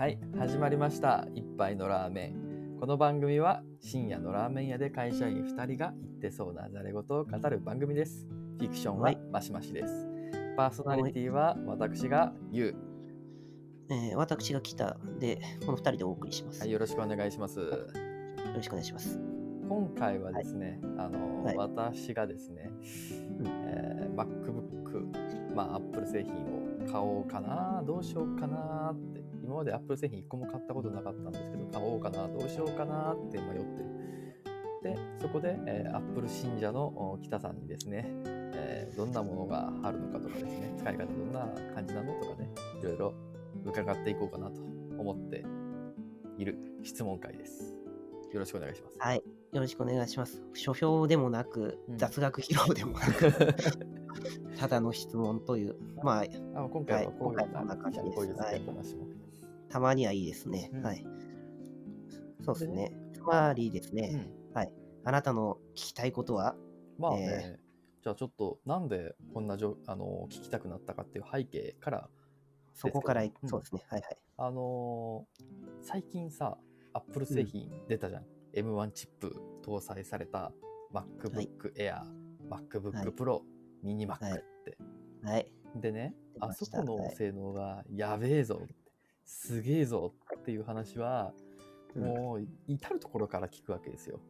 はい、始まりました。一杯のラーメン。この番組は深夜のラーメン屋で会社員2人が言ってそうなざれ言を語る番組です。フィクションははいマシマシです。パーソナリティは私がゆう。えー私が来たで、この2人でお送りします。はい、よろしくお願いします。よろしくお願いします。今回はですね、あの、はい私がですね、えー MacBook、まあ Apple 製品を買おうかな、どうしようかなって、今まで Apple 製品1個も買ったことなかったんですけど、買おうかな、どうしようかなって迷ってる。で、そこで、えー Apple 信者のお北さんにですね、えーどんなものがあるのかとかですね、使い方どんな感じなのとかね、いろいろ伺っていこうかなと思っている質問会です。よろしくお願いします。はい。よろしくお願いします。書評でもなくうん、雑学披露でもなく、ただの質問という、まあ、あ今回はこういう、はいこういうはい話も。たまにはいいですね。うんはい。そうですね。つまりですね、あなたの聞きたいことは、まあね、じゃあちょっとなんでこんなじょあの聞きたくなったかっていう背景から、そこから、うんそうですね。はいはい。あのー最近さ、Apple 製品出たじゃん。M1 チップ搭載された MacBook Air、MacBook はい Pro、ミニ Mac っはいて。はい。でね、あそこのはい性能がやべえぞ、すげえぞっていう話は、うん。もう至るところから聞くわけですよ。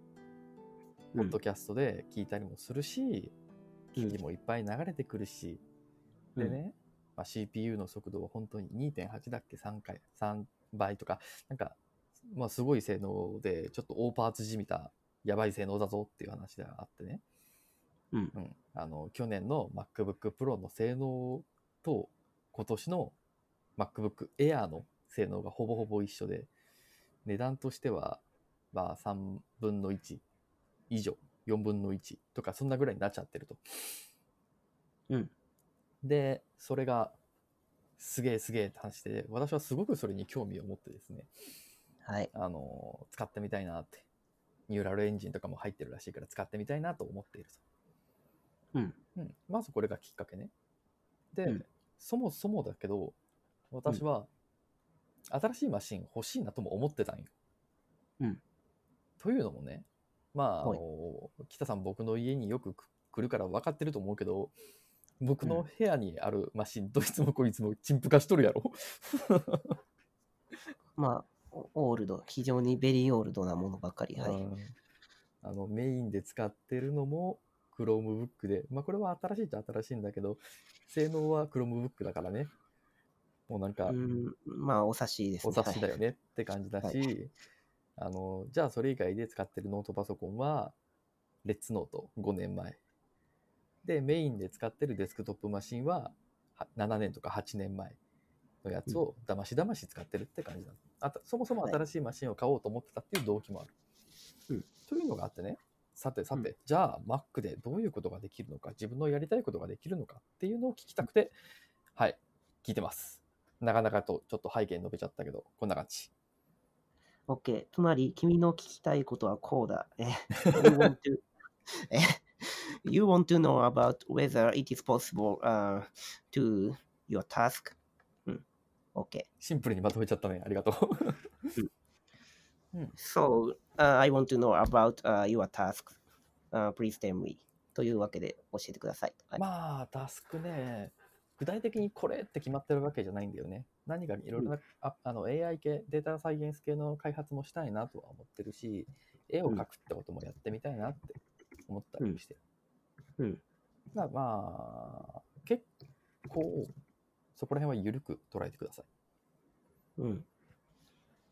うん。ポッドキャストで聞いたりもするし、記事もいっぱい流れてくるし、でね、まあ、CPU の速度は本当に2.8だっけ？3回、3倍とか、なんか、まあすごい性能で、ちょっと大パーツじみたやばい性能だぞっていう話であってね。うん。うん。あの、去年の MacBook Pro の性能と今年の MacBook Air の性能がほぼほぼ一緒で、値段としては、まあ3分の1以上、4分の1とか、そんなぐらいになっちゃってると。うん。で、それが、すげえすげえって話で、私はすごくそれに興味を持ってですね、はい。あの、使ってみたいなって、ニューラルエンジンとかも入ってるらしいから使ってみたいなと思っているうん。と。うん。まずこれがきっかけね。で、うんそもそもだけど、私は、新しいマシン欲しいなとも思ってたんよ。うん。というのもね、まあ、あはいの、北さん僕の家によく来るから分かってると思うけど、僕の部屋にあるマシン、どいつもこいつも陳腐化しとるやろ まあ、オオールド、非常にベリーオールドなものばかり。はい。うんあのメインで使ってるのも Chromebook で、まあこれは新しいっちゃ新しいんだけど、性能は Chromebook だからね。もうなんかう、ん、まあ、お察しですね。お察しだよはい。ねって感じだし、あの、じゃあそれ以外で使ってるノートパソコンは、レッツノート5年前。で、メインで使ってるデスクトップマシンはは7年とか8年前のやつをだましだまし使ってるって感じなの。あとそもそも新しいマシンを買おうと思ってたっていう動機もある。うんというのがあってね、さてさて、うんじゃあ Mac でどういうことができるのか、自分のやりたいことができるのかっていうのを聞きたくて、はい、聞いてます。なかなかとちょっと背景に述べちゃったけど、こんな感じ。OK。つまり、君の聞きたいことはこうだ。え you want to, え you want to know about whether it is possible、uh, to your task? うん。OK. シンプルにまとめちゃったね。ありがとう。So, uh, I want to know about、uh, your task. Uh, please tell me. というわけで教えてください。はい、まあ、タスクね、具体的にこれって決まってるわけじゃないんだよね。何かいろいろな、ああの AI 系、データサイエンス系の開発もしたいなとは思ってるし、絵を描くってこともやってみたいなって思ったりしてる。うん。まあ、まあ、結構、そこら辺は緩く捉えてください。うん。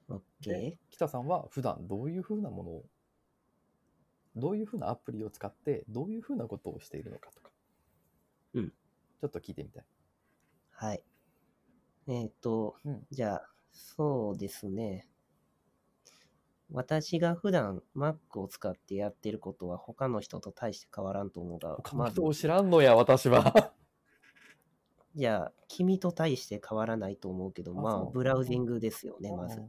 OK で。北さんは普段どういうふうなものを、どういうふうなアプリを使って、どういうふうなことをしているのかとか、うんちょっと聞いてみたい。はい。えっ、と、うんじゃあ、そうですね。私が普段 Mac を使ってやってることは他の人と大して変わらんと思うが、他の人、を知らんのや、私は。じゃあ、君と大して変わらないと思うけど、まあ、ブラウジングですよね、まず。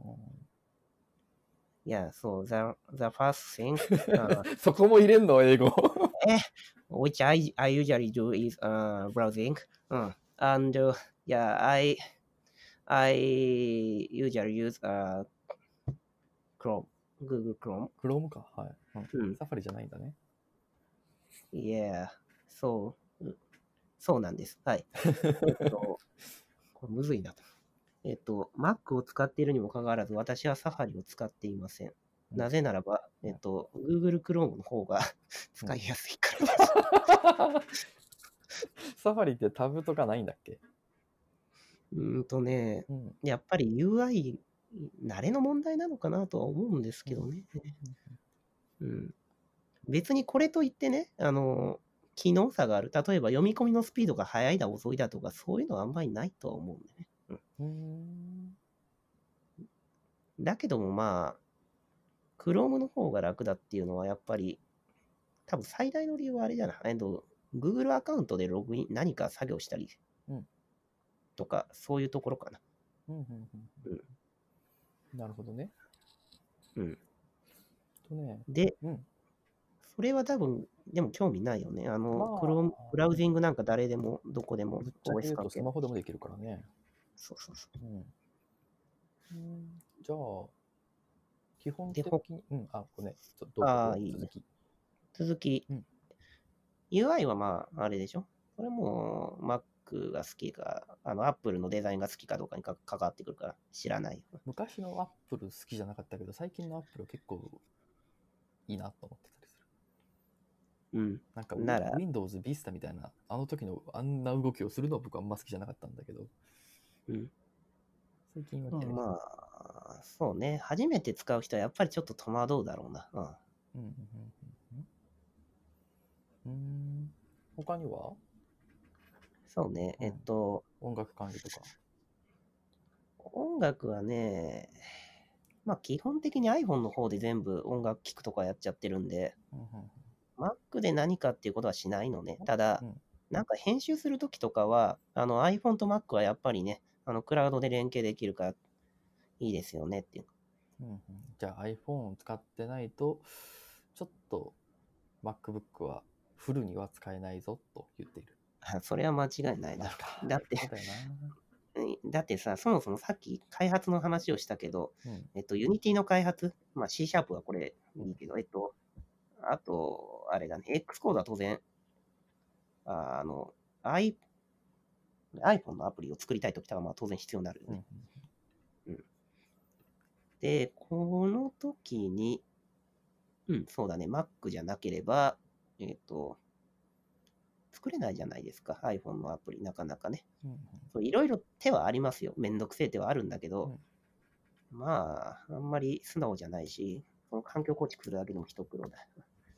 いや、そう、the, the first thing、uh, そこも入れんの、英語。which I, I usually do is uh, browsing. Uh, and uh, yeah, I I usually use、uh, Chrome, Google Chrome. クロームか。はい。うんうんサファリじゃないんだね。Yeah, そう、うそうなんです。はい。えっと、これむずいなと。えっと、Mac を使っているにもかかわらず、私は Safari を使っていません。なぜならば、えっと、Google Chrome の方が使いやすいからです。サファリってタブとかないんだっけ？うーんとね、うん。やっぱり UI、慣れの問題なのかなとは思うんですけどね。うん。別にこれといってね、あの、機能差がある。例えば読み込みのスピードが速いだ遅いだとか、そういうのはあんまりないとは思うんでね。うーん。だけどもまあ、Chrome の方が楽だっていうのはやっぱり、多分最大の理由はあれじゃない？えっと、Google アカウントでログイン、何か作業したりうんとか、そういうところかな。うんうんうんうんなるほどね。うん。とね、で、うん。それは多分、でも興味ないよね。あの、まあ Chrome、ブラウジングなんか誰でも、どこでも OS 関係とスマホでもできるからね。そうそうそうん。うんじゃあ、基本で的に、うん、あ、ごめん、ちょっとどうぞあーいい。続き、うん UI はまあ、あれでしょ？これも Mac が好きか、あの、Apple のデザインが好きかどうかにか関わってくるから知らないよ。昔のアップル好きじゃなかったけど、最近のアップル結構いいなと思ってたりする。うん。なんかなら Windows Vista みたいな、あの時のあんな動きをするのは僕はあんま好きじゃなかったんだけど、うん。最近はね、まあ、そうね。初めて使う人はやっぱりちょっと戸惑うだろうな。うん。うんうんうん。他には？そうね。うんえっと、音楽管理とか。音楽はね、まあ基本的に iPhone の方で全部音楽聴くとかやっちゃってるんで、うんうん Mac で何かっていうことはしないのね。ただ、うんなんか編集するときとかは、あの iPhone と Mac はやっぱりね、あのクラウドで連携できるからいいですよねっていう。うんうんじゃあ iPhone を使ってないと、ちょっと MacBook はフルには使えないぞと言っている。あ それは間違いないだろう。だって、だってさ、そもそもさっき開発の話をしたけど、な。うん。えっと、Unity の開発、まあ C シャープはこれいいけど、えっと、あと、あれだね、X コードは当然、ああの、I、iPhone のアプリを作りたいときとかまあ当然必要になるようんね。で、この時に、うん、そうだね、Mac じゃなければ、えっ、と、作れないじゃないですか、iPhone のアプリ、なかなかね。いろいろ手はありますよ。めんどくせえ手はあるんだけど、まあ、あんまり素直じゃないし、その環境構築するだけでも一苦労だ。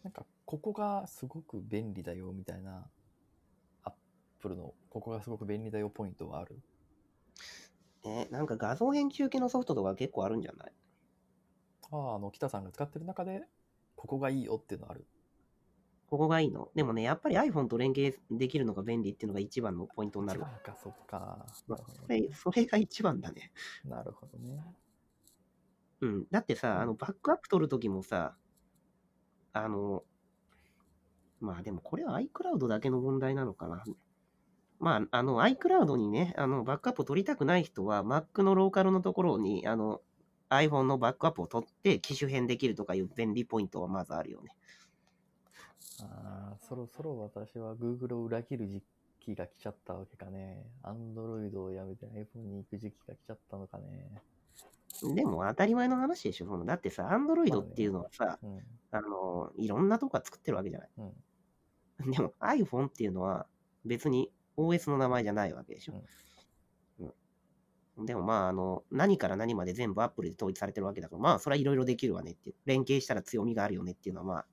なんか、ここがすごく便利だよみたいな、Apple のここがすごく便利だよポイントはある？えなんか画像編集系のソフトとか結構あるんじゃない？ああ、あの、北さんが使ってる中で、ここがいいよっていうのある。ここがいいの？でもね、やっぱり iPhone と連携できるのが便利っていうのが一番のポイントになる一。番か、そっか。まあそれ、それが一番だね。なるほどね。うん。だってさ、あの、バックアップ取るときもさ、あの、まあでもこれは iCloud だけの問題なのかな。まあ、あの、iCloud にね、あの、バックアップを取りたくない人は、Mac のローカルのところに、あの、iPhone のバックアップを取って機種変できるとかいう便利ポイントはまずあるよね。ああ、そろそろ私は Google を裏切る時期が来ちゃったわけかね。Android をやめて iPhone に行く時期が来ちゃったのかね。でも当たり前の話でしょ。そのだってさ、Android っていうのはさ、うん。あの、いろんなとこが作ってるわけじゃない。うん。でも iPhone っていうのは別に OS の名前じゃないわけでしょ。うん、でもまあ、あの、何から何まで全部 Apple で統一されてるわけだから、まあ、それはいろいろできるわねっていう。連携したら強みがあるよねっていうのはまあ、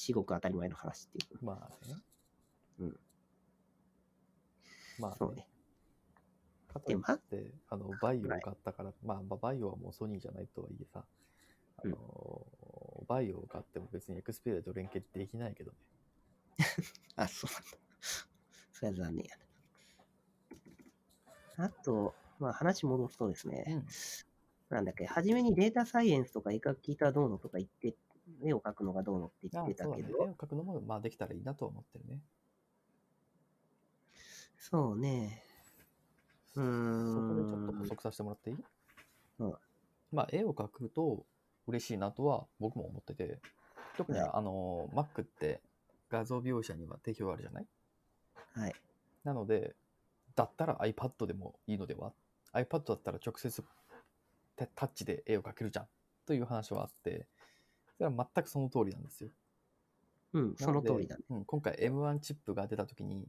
至極当たり前の話っていう。まあね。うん。まあ、そうね。かといって、あの、バイオを買ったから、まあ、まあバイオはもうソニーじゃないとはいえさ、あの、バイオを買っても別にエクスペリアと連携できないけどね。あ、そうなんだ。それは残念やな。あと、まあ話戻すとですね、うんなんだっけ、初めにデータサイエンスとか絵描きがどうのとか言って、絵を描くのがどうのって言あってたけど、ね。絵を描くのも、まあできたらいいなとは思ってるね。そうね。うーん。そこでちょっと補足させてもらっていい、うんまあ、絵を描くと嬉しいなとは僕も思ってて、特にはいあの、Mac って画像描写には定評あるじゃない？はい。なので、だったら iPad でもいいのでは ?iPad だったら直接タタッチで絵を描けるじゃんという話はあって、それは全くその通りなんですよ。うん、その通りだね。うん、今回 M1 チップが出たときに、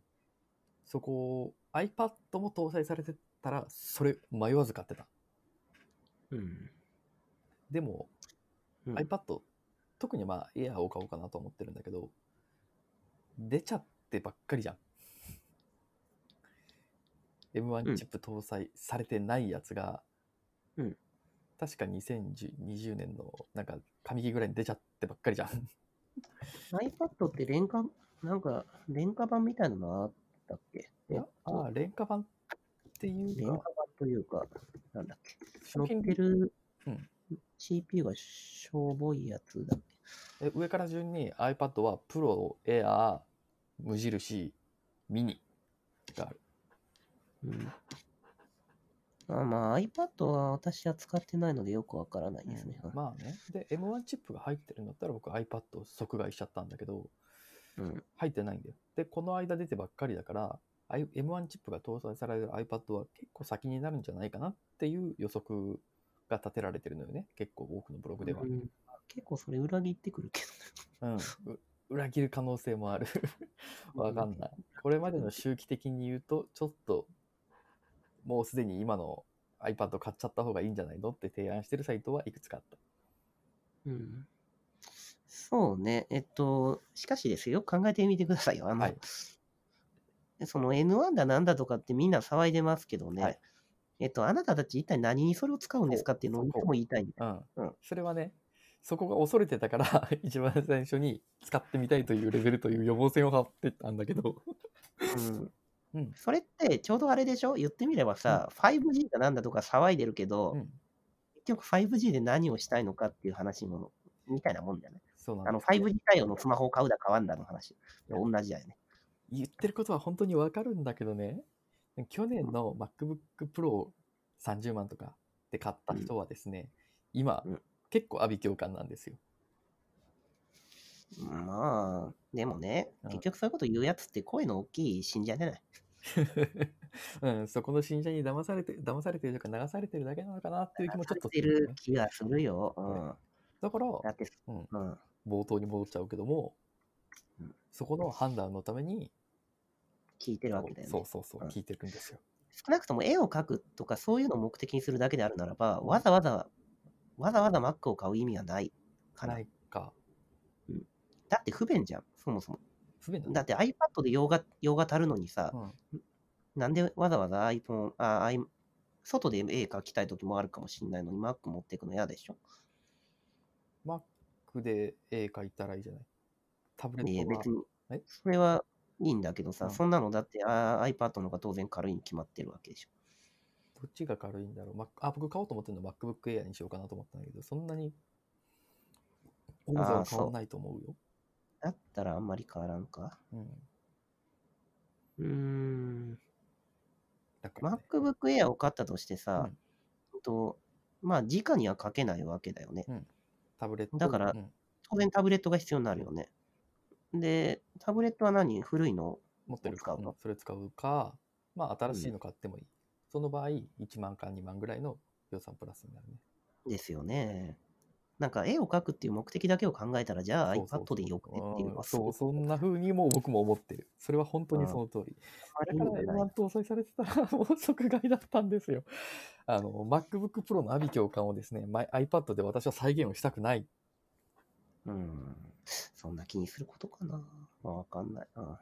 そこを iPad も搭載されてたら、それ迷わず買ってた。うん。でも、うん iPad、特にまあ Air を買おうかなと思ってるんだけど、出ちゃってばっかりじゃん。M1 チップ搭載されてないやつが、うん確か2020年のなんか上期ぐらいに出ちゃってばっかりじゃん。iPad って廉価、なんか、廉価版みたいなのあったっけ？えっとああ、廉価版っていう廉価版か、というか、なんだっけ？乗ってるうん CPU がしょぼいやつだっけ？え上から順に iPad は Pro、Air、無印、ミニがある。うん。あまあ iPad は私は使ってないのでよくわからないですね。まあね。で、M1 チップが入ってるんだったら僕 iPad を即買いしちゃったんだけど、うん。入ってないんだよ。で、この間出てばっかりだから、I- M1 チップが搭載される iPad は結構先になるんじゃないかなっていう予測が立てられてるのよね。結構多くのブログでは。うん結構それ裏切ってくるけうん。う裏切る可能性もある。わかんない。これまでの周期的に言うと、ちょっと、もうすでに今の iPad 買っちゃった方がいいんじゃないのって提案してるサイトはいくつかあった。ど。うん。そうね。えっと、しかしですよ、よく考えてみてくださいよ。あの、はいその N1 だなんだとかってみんな騒いでますけどね。はいえっと、あなたたち一体何にそれを使うんですかっていうのをも言いたいうん。うんそれはね、そこが恐れてたから、一番最初に使ってみたいというレベルという予防線を張ってたんだけど、うんうん。それってちょうどあれでしょ？言ってみればさ、5G だなんだとか騒いでるけど、うん。結局 5G で何をしたいのかっていう話もみたいなもんだよね。あのそうなんですよ 5G 対応のスマホを買うだ買わんだの話。同じだよね。言ってることは本当にわかるんだけどね、去年の MacBook Pro 30万とかで買った人はですね、今、うん。結構阿鼻教官なんですよ。まあ、でもね、うん結局そういうこと言うやつって声の大きい信者じゃない？うん、そこの信者に騙されて、騙されてるとか流されてるだけなのかなっていう気もちょっとするね、る気がするよ。うん。だから、うんうん。冒頭に戻っちゃうけども、うんそこの判断のために、聞いてるわけだよね。そうそうそううん聞いてるんですよ。少なくとも絵を描くとかそういうのを目的にするだけであるならば、わざわざ、わざわざ Mac を買う意味はないかな。ないか。だって不便じゃん、そもそも。不便だねだって iPad で用が用が足るのにさ、うんなんでわざわざ iPhone、あ、I、外で絵描きたい時もあるかもしれないのに Mac 持っていくの嫌でしょ？Mac で絵描いたらいいじゃない？タブレットは別にえ、それはいいんだけどさ、うんそんなのだってあ iPad の方が当然軽いに決まってるわけでしょ。どっちが軽いんだろう？Mac- あ、僕買おうと思ってるの MacBook Air にしようかなと思ったんだけど、そんなに重さは変わらないと思うよ。だったらあんまり変わらんか。うん。うーん。だから、ね、MacBook Air を買ったとしてさ、うんほんとまあ、直には書けないわけだよね。タブレットだからうん当然タブレットが必要になるよね。で、タブレットは何？古いの？持ってるか、使うのうんそれ使うか、まあ新しいの買ってもいい。その場合、1万か2万ぐらいの予算プラスになるね。ですよね。なんか絵を描くっていう目的だけを考えたら、じゃあ iPad でよくねっていうのはそう、そんな風にもう僕も思ってる。それは本当にその通り。あれいいんじゃない M1 搭載されてたらもう即買いだったんですよ。あの、MacBook Pro の阿鼻教官をですね、iPad で私は再現をしたくない。うん。そんな気にすることかな。まあ、わかんないな。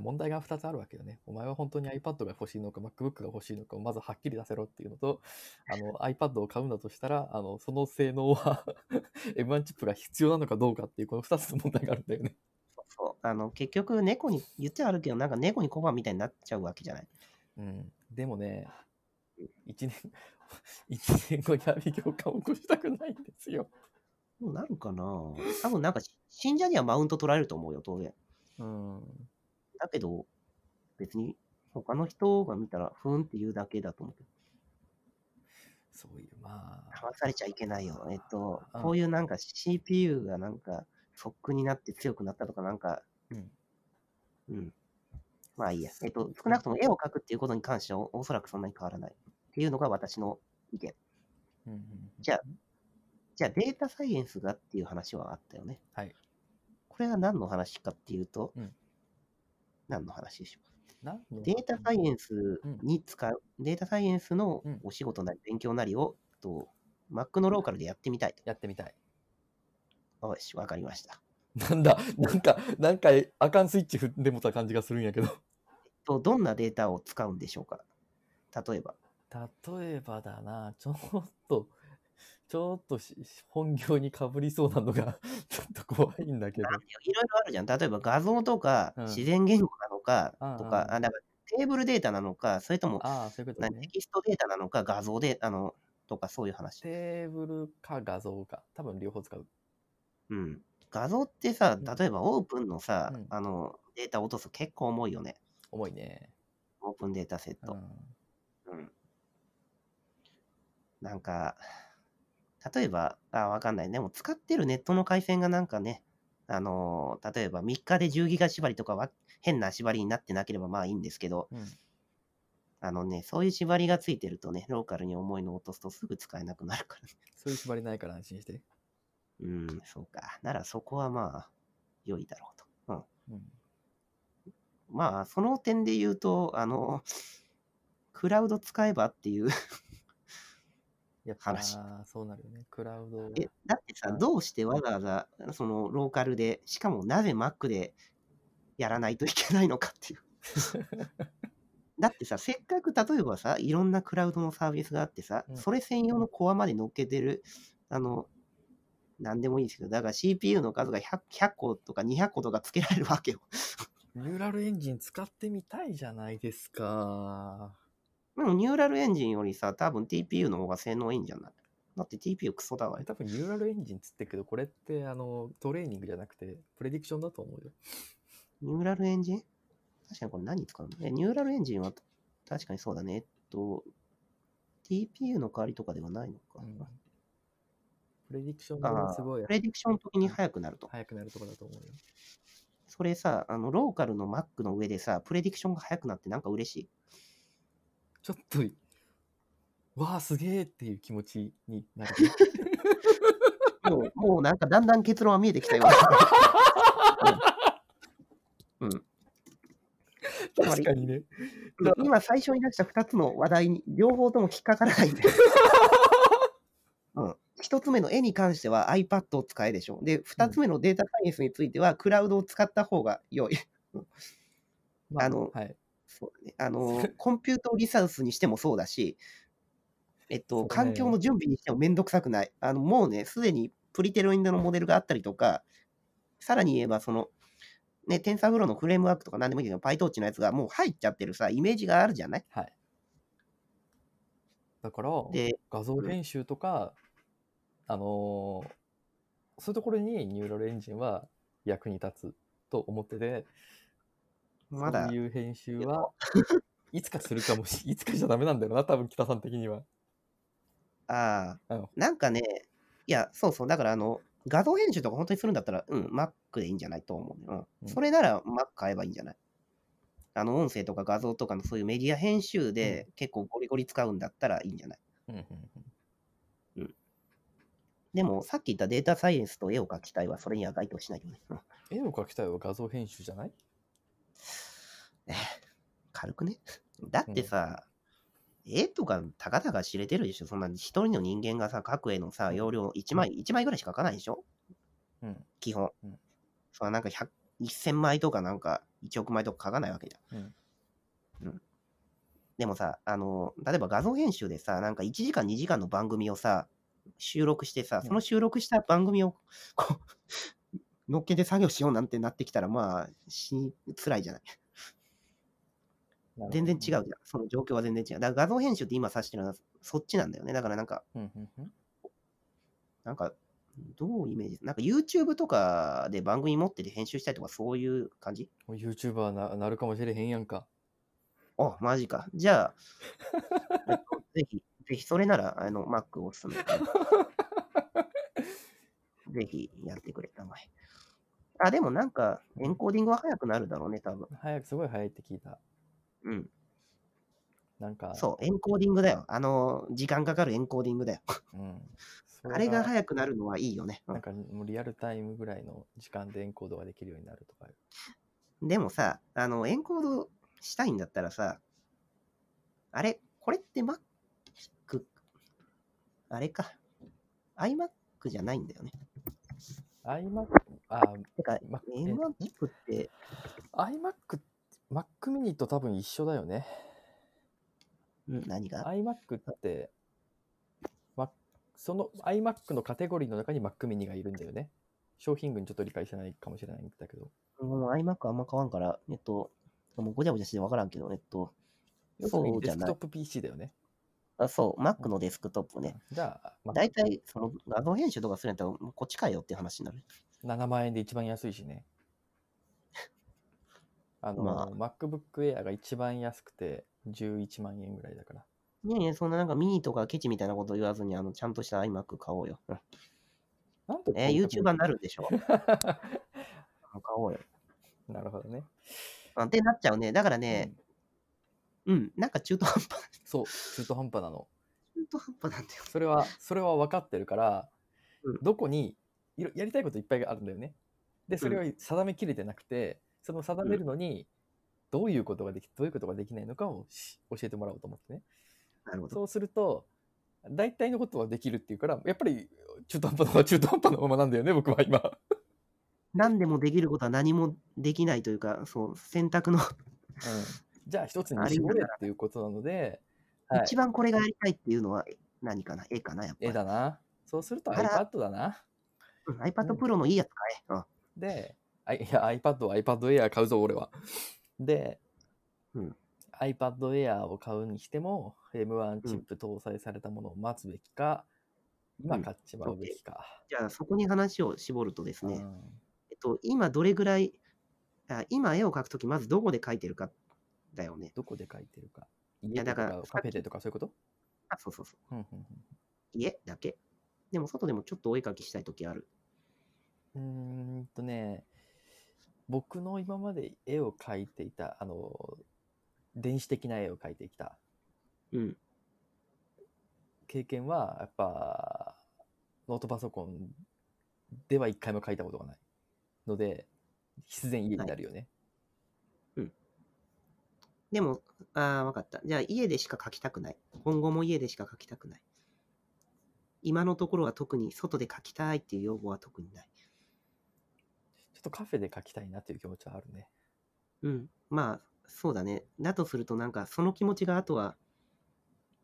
問題が2つあるわけよね。お前は本当に iPad が欲しいのか MacBook が欲しいのかをまずはっきり出せろっていうのと、あの iPad を買うんだとしたら、あのその性能は M1 チップが必要なのかどうかっていうこの2つの問題があるんだよね。そうあの結局、猫に、言っちゃあるけど、なんか猫に小判みたいになっちゃうわけじゃない。うん、でもね、1年、一年後に阿鼻教官を起こしたくないんですよ。どうなるかな多分なんか、信者にはマウント取られると思うよ、当然。うん。だけど、別に他の人が見たら、ふーんって言うだけだと思うけど。そういう、まあ、騙されちゃいけないよ。えっと、うんこういうなんか CPU がなんか、ソックになって強くなったとか、なんか、うん。うん。まあいいや。えっと、少なくとも絵を描くっていうことに関してはおおそらくそんなに変わらない。っていうのが私の意見。うんうんうんじゃあじゃあデータサイエンスがっていう話はあったよね。はい。これは何の話かっていうと、うん何の話でしょなんう。データサイエンスに使う、データサイエンスのうんお仕事なり勉強なりを、と Mac のローカルでやってみたいやってみたい。と。よし、わかりました。なんだ、なんか、なんか、あかんスイッチ踏んでもた感じがするんやけど。と、どんなデータを使うんでしょうか？例えば。例えばだな、ちょっと、ちょっとし本業にかぶりそうなのが、ちょっと怖いんだけどあ。いろいろあるじゃん。例えば画像とかうん自然言語なのかうんうんとか、あなんかテーブルデータなのか、それともああ、そういうことね何テ。キストデータなのか、画像で、あの、とかそういう話。テーブルか画像か。多分両方使う。うん。画像ってさ、うん例えばオープンのさ、うんあの、データ落とすと結構重いよね。重いね。オープンデータセット。うん。うん。なんか、例えば、あ、わかんない。でも使ってるネットの回線がなんかね、あのー例えば3日で10ギガ縛りとかは変な縛りになってなければまあいいんですけど、うん。あのね、そういう縛りがついてるとね、ローカルに重いのを落とすとすぐ使えなくなるからね。そういう縛りないから安心して。うん、そうか。ならそこはまあ、良いだろうと。うん。うん。まあ、その点で言うと、あの、クラウド使えばっていう。やっぱ話そうなるよね。クラウド。え、だってさ、うんどうしてわざわざ、その、ローカルで、しかもなぜ Mac でやらないといけないのかっていう。だってさ、せっかく例えばさ、いろんなクラウドのサービスがあってさ、うんそれ専用のコアまで乗っけてる、あの、なんでもいいですけど、だから CPU の数が 100, 100個とか200個とかつけられるわけよ。ニューラルエンジン使ってみたいじゃないですか。でもニューラルエンジンよりさ、多分 TPU の方が性能いいんじゃない？だって TPU クソだわよ。多分ニューラルエンジンつってるけ？ど、これってあのトレーニングじゃなくて、プレディクションだと思うよ。ニューラルエンジン？確かにこれ何に使うの？えニューラルエンジンは確かにそうだね。えっと、TPU の代わりとかではないのか。うんプレディクションがすごいプレディクションの時に速くなると。速くなるところだと思うよ。それさ、あの、ローカルの Mac の上でさ、プレディクションが速くなってなんか嬉しい？ちょっと、わあ、すげえっていう気持ちになる。もう、もうなんかだんだん結論は見えてきたよ。うん。うん確かにね。で今最初に出した2つの話題に両方とも引っかからないんで。うん。1つ目の絵に関しては iPad を使えでしょ。で、2つ目のデータサイエンスについてはクラウドを使った方が良い。まあのはい。そうだね。あの、コンピュートリサウスにしてもそうだし、えっと、環境の準備にしてもめんどくさくない。あの、もうね、すでにプリテロインドのモデルがあったりとか、さらに言えば、その、ね、テンサーフローのフレームワークとか何でもいいけど、PyTorch のやつがもう入っちゃってるさ、イメージがあるじゃない？はい。だから、で、画像編集とか、あのーそういうところにニューラルエンジンは役に立つと思ってて、まだ。そう、いう編集は いつかするかもし、いつかじゃダメなんだよな、多分北さん的には。ああ。うん、なんかね、いや、そうそう、だからあの、画像編集とか本当にするんだったら、うん、Mac でいいんじゃないと思うよ。ううん。ん。それなら Mac 買えばいいんじゃない？あの、音声とか画像とかのそういうメディア編集で結構ゴリゴリ使うんだったらいいんじゃない？うんうんうん。でも、さっき言ったデータサイエンスと絵を描きたいはそれには該当しないよね。う ん絵を描きたいは画像編集じゃない？軽くね。だってさ、絵とかたかだか知れてるでしょ？そんな一人の人間がさ、描く絵のさ、容量1枚、1枚ぐらいしか描かないでしょ？うん。基本。うんそのなんか100 1000枚とかなんか1億枚とか書かないわけじゃん。うんうん。でもさ、あの、例えば画像編集でさ、なんか1時間2時間の番組をさ、収録してさ、うんその収録した番組をこう、乗っけて作業しようなんてなってきたら、まあ、死に辛いじゃない。全然違うじゃん。その状況は全然違う。だから画像編集って今指してるのはそっちなんだよね。だからなんか、うんうんうんなんか、どうイメージなんか YouTube とかで番組持ってて編集したりとかそういう感じ？YouTuber ななるかもしれへんやんか。あ、マジか。じゃあ、えっと、ぜひ、ぜひ、それなら、あの、Mac をおすすめ。ぜひやってくれたまえ。あ、でもなんか、エンコーディングは早くなるだろうね、多分。早く、すごい早いって聞いた。うん。なんか、そう、エンコーディングだよ。あの、時間かかるエンコーディングだよ。うん。そあれが早くなるのはいいよね。うんなんかもうリアルタイムぐらいの時間でエンコードができるようになるとか。でもさ、あの、エンコードしたいんだったらさ、あれ、これって Mac、あれか。iMac じゃないんだよね。iMac、あ、てか、ま M1 チップって、iMac、Mac mini と多分一緒だよね。うん、何が？iMac って、ま、その iMac のカテゴリーの中に Mac mini がいるんだよね。商品群ちょっと理解してないかもしれないんだけど。もう iMac あんま変わんから、えっと、もうごちゃごちゃしてわからんけど、えっと、そうじゃないにデスクトッ。プ PC だよね。あそう、Mac のデスクトップね。じゃあ、ま大体、その画像編集とかするんやったら、こっちかよって話になる。7万円で一番安いしね。あの、ま MacBook Air が一番安くて11万円ぐらいだから。いやいや、そんななんかミニとかケチみたいなこと言わずに、あの、ちゃんとした iMac 買おうよ。うんなんでえー、YouTuber になるでしょ。買おうよ。なるほどね。あってなっちゃうね。だからね、うん、なんか中途半端、そう、中途半端なの。中途半端なんだよ。それは、それは分かってるから、うんどこにいろやりたいこといっぱいあるんだよね。で、それを定めきれてなくて、その定めるのに、どういうことができ、どういうことができないのかをし教えてもらおうと思ってね。なるほど。そうすると、大体のことはできるっていうから、やっぱり中途半端な 中途半端なままなんだよね、僕は今。何でもできることは何もできないというか、そう、選択の、じゃあ一つに絞れっていうことなので、はい一、番これがやりたいっていうのは何かな？絵かな？やっぱり。絵だな。そうすると iPad だな。うん iPad Pro のいいやつ買え。うんで、あいや iPad は iPad Air 買うぞ、俺は。で、うん iPad Air を買うにしても、M1 チップ搭載されたものを待つべきか、今買っちまうべきか。じゃあそこに話を絞るとですね、うんえっと、今どれぐらい、あ今絵を描くときまずどこで描いてるかだよね。どこで書いてるか。家やだからかカフェでとかそういうこと？あ、そうそうそう。うんうん家だけ。でも外でもちょっとお絵描きしたいときある。うんうーんとね、僕の今まで絵を描いていた、あの、電子的な絵を描いてきたうん。経験は、やっぱ、ノートパソコンでは一回も描いたことがないので、必然家になるよね。でも、ああ、わかった。じゃあ家でしか描きたくない。今後も家でしか描きたくない。今のところは特に外で描きたいっていう要望は特にない。ちょっとカフェで描きたいなっていう気持ちはあるね。うん。まあ、そうだね。だとすると、なんか、その気持ちがあとは、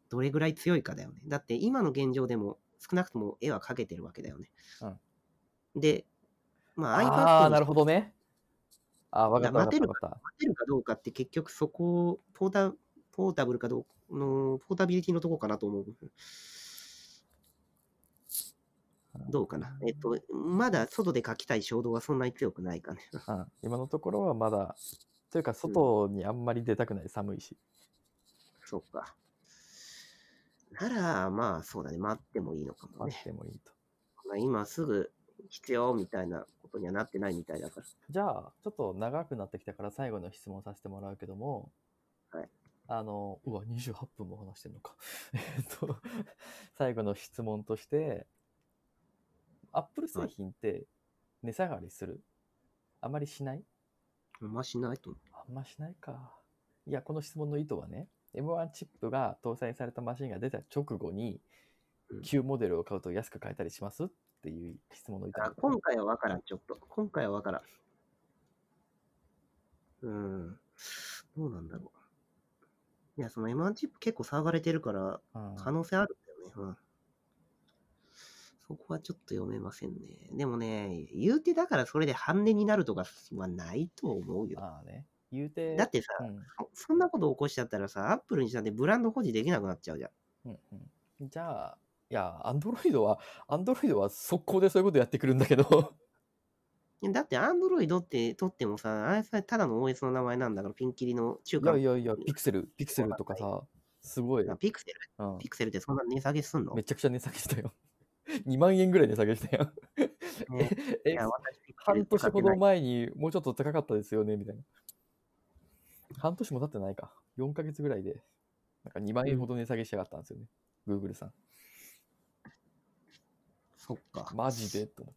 どれぐらい強いかだよね。だって、今の現状でも、少なくとも絵は描けてるわけだよね。で、まあ、iPad ああなるほどね。ああ、わかったわか待るってたわかった。待てるかどうかって結局そこ、ポータポータブルかどうの、ポータビリティのとこかなと思う。どうかな。えっと、まだ外で描きたい衝動はそんなに強くないかね。うん今のところはまだ、というか外にあんまり出たくない、寒いし。そうか。なら、まあ、そうだね。待ってもいいのかも待ねっ。てもいいと。まあ、今すぐ必要みたいなことにはなってないみたいだから。じゃあ、ちょっと長くなってきたから最後の質問させてもらうけども、はいあの、うわ、28分も話してんのか。えっと、最後の質問として、Apple 製品って値下がりする、あまりしない？あんましないと思あんましないか。いや、この質問の意図はね、M1 チップが搭載されたマシンが出た直後にうん、旧モデルを買うと安く買えたりしますっていう質問の意図今回はわからん、ちょっと。今回はわからん。うん。どうなんだろう。いや、その M1 チップ結構騒がれてるから、うん可能性あるんだよね。うん。そこはちょっと読めませんね。でもね、言うてだからそれで半値になるとかはないと思うよ。まあね、言うて、だってさ、うんそそんなこと起こしちゃったらさ、アップルにしたってブランド保持できなくなっちゃうじゃん。うんうん、じゃあ、いや、アンドロイドは、アンドロイドは速攻でそういうことやってくるんだけど、だって、アンドロイドって取ってもさ、あれさ、ただの OS の名前なんだから、ピンキリの中い華やいやいや、ピクセル、ピクセルとかさ、すごい。あピクセル？うんピクセルってそんな値下げすんの？めちゃくちゃ値下げしたよ。2万円ぐらい値下げしたよ。え半年ほど前にもうちょっと高かったですよね、みたいな。半年も経ってないか。4ヶ月ぐらいで、なんか2万円ほど値下げしやがったんですよね。Google さん。そっか。マジでと思っ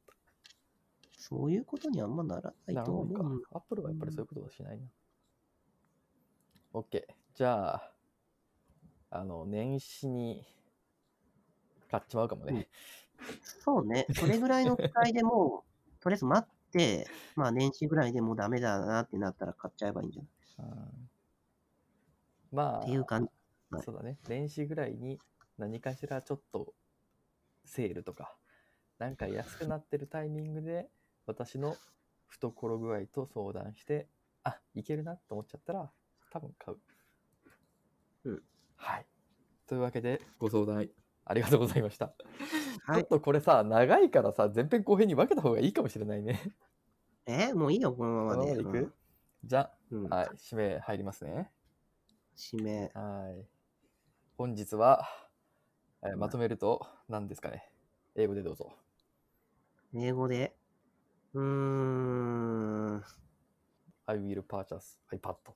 そういうことにはあんまならなた。いとなるほどか思う。。Apple はやっぱりそういうことはしないな。OK。じゃあ、あの、年始に買っちまうかもね。そうね。それぐらいの機会でもう、とりあえず待って、まあ年始ぐらいでもうダメだなってなったら買っちゃえばいいんじゃない？うんまあ、っていう感じ。はいそうだね。年始ぐらいに何かしらちょっとセールとか、なんか安くなってるタイミングで、私の懐具合と相談して、あ、いけるなと思っちゃったら、多分買う。うん。はい。というわけで、ご相談ありがとうございました。はいちょっ。とこれさ、長いからさ、前編後編に分けた方がいいかもしれないね。えもういいよ、このままで。このままでいくじゃうん。あ、はい、締め入りますね。指名。はい。本日は、えーまとめると何ですかね？英語でどうぞ。英語で？うーん。I will purchase iPad.